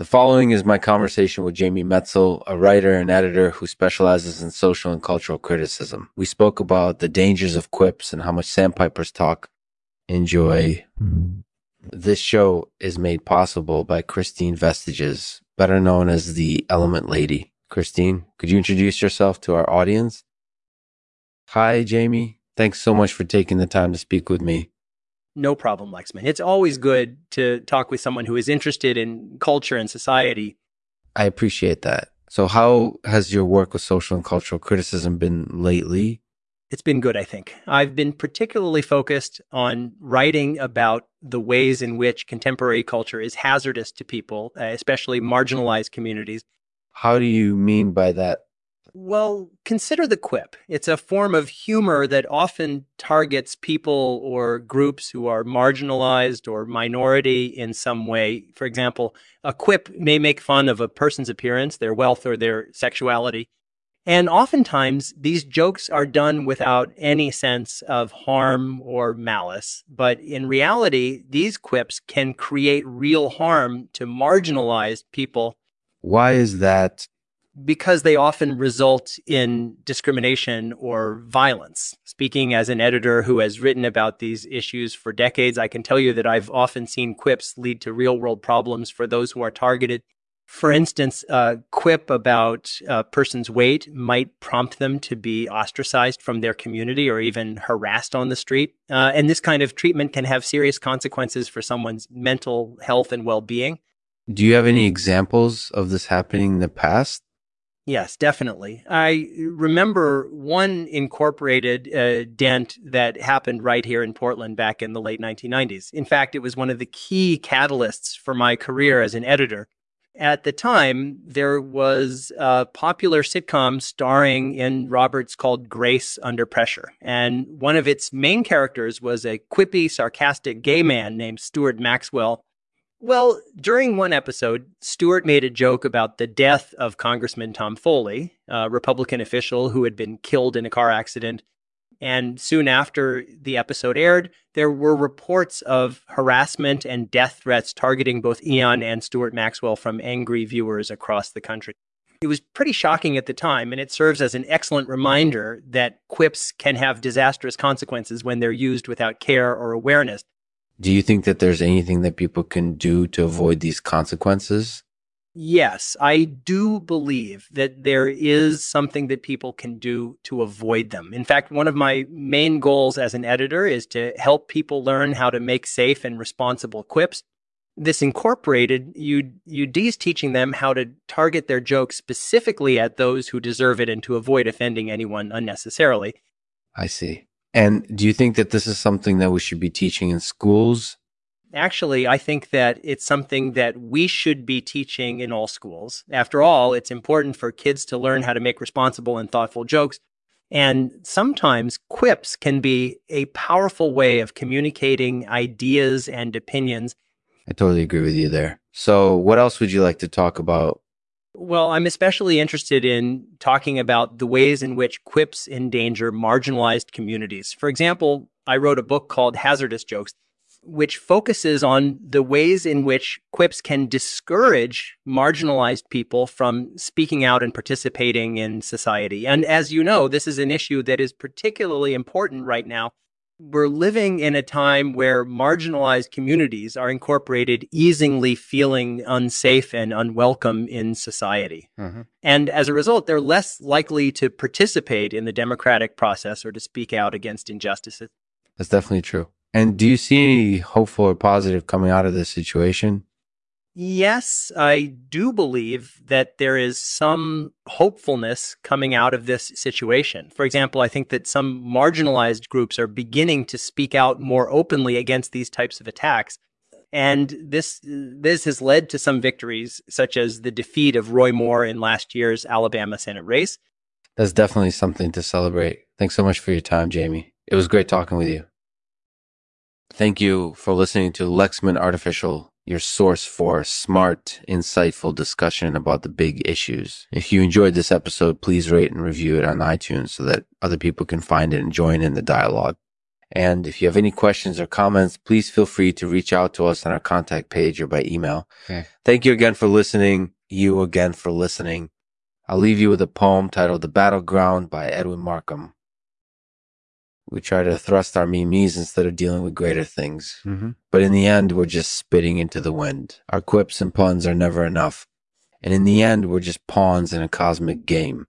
The following is my conversation with Jamie Metzl, a writer and editor who specializes in social and cultural criticism. We spoke about the dangers of quips and how much sandpipers talk. Enjoy. This show is made possible by Christine Vestiges, better known as the Element Lady. Christine, could you introduce yourself to our audience? Hi, Jamie. Thanks so much for taking the time to speak with me. No problem, Lexman. It's always good to talk with someone who is interested in culture and society. I appreciate that. So, how has your work with social and cultural criticism been lately? It's been good, I think. I've been particularly focused on writing about the ways in which contemporary culture is hazardous to people, especially marginalized communities. How do you mean by that? Well, consider the quip. It's a form of humor that often targets people or groups who are marginalized or minority in some way. For example, a quip may make fun of a person's appearance, their wealth, or their sexuality. And oftentimes, these jokes are done without any sense of harm or malice. But in reality, these quips can create real harm to marginalized people. Why is that because they often result in discrimination or violence. Speaking as an editor who has written about these issues for decades, I can tell you that I've often seen quips lead to real world problems for those who are targeted. For instance, a quip about a person's weight might prompt them to be ostracized from their community or even harassed on the street. Uh, and this kind of treatment can have serious consequences for someone's mental health and well being. Do you have any examples of this happening in the past? Yes, definitely. I remember one incorporated uh, dent that happened right here in Portland back in the late 1990s. In fact, it was one of the key catalysts for my career as an editor. At the time, there was a popular sitcom starring in Roberts called Grace Under Pressure. And one of its main characters was a quippy, sarcastic gay man named Stuart Maxwell well, during one episode, Stewart made a joke about the death of Congressman Tom Foley, a Republican official who had been killed in a car accident. And soon after the episode aired, there were reports of harassment and death threats targeting both Eon and Stuart Maxwell from angry viewers across the country. It was pretty shocking at the time, and it serves as an excellent reminder that quips can have disastrous consequences when they're used without care or awareness. Do you think that there's anything that people can do to avoid these consequences? Yes, I do believe that there is something that people can do to avoid them. In fact, one of my main goals as an editor is to help people learn how to make safe and responsible quips. This incorporated UD's teaching them how to target their jokes specifically at those who deserve it and to avoid offending anyone unnecessarily. I see. And do you think that this is something that we should be teaching in schools? Actually, I think that it's something that we should be teaching in all schools. After all, it's important for kids to learn how to make responsible and thoughtful jokes. And sometimes quips can be a powerful way of communicating ideas and opinions. I totally agree with you there. So, what else would you like to talk about well, I'm especially interested in talking about the ways in which quips endanger marginalized communities. For example, I wrote a book called Hazardous Jokes, which focuses on the ways in which quips can discourage marginalized people from speaking out and participating in society. And as you know, this is an issue that is particularly important right now we're living in a time where marginalized communities are incorporated easily feeling unsafe and unwelcome in society. Mm-hmm. And as a result, they're less likely to participate in the democratic process or to speak out against injustices. That's definitely true. And do you see any hopeful or positive coming out of this situation? Yes, I do believe that there is some hopefulness coming out of this situation. For example, I think that some marginalized groups are beginning to speak out more openly against these types of attacks. And this this has led to some victories, such as the defeat of Roy Moore in last year's Alabama Senate race. That's definitely something to celebrate. Thanks so much for your time, Jamie. It was great talking with you. Thank you for listening to Lexman Artificial your source for smart, insightful discussion about the big issues. If you enjoyed this episode, please rate and review it on iTunes so that other people can find it and join in the dialogue. And if you have any questions or comments, please feel free to reach out to us on our contact page or by email. Okay. Thank you again for listening. You again for listening. I'll leave you with a poem titled The Battleground by Edwin Markham. We try to thrust our memes instead of dealing with greater things. Mm-hmm. But in the end, we're just spitting into the wind. Our quips and puns are never enough. And in the end, we're just pawns in a cosmic game.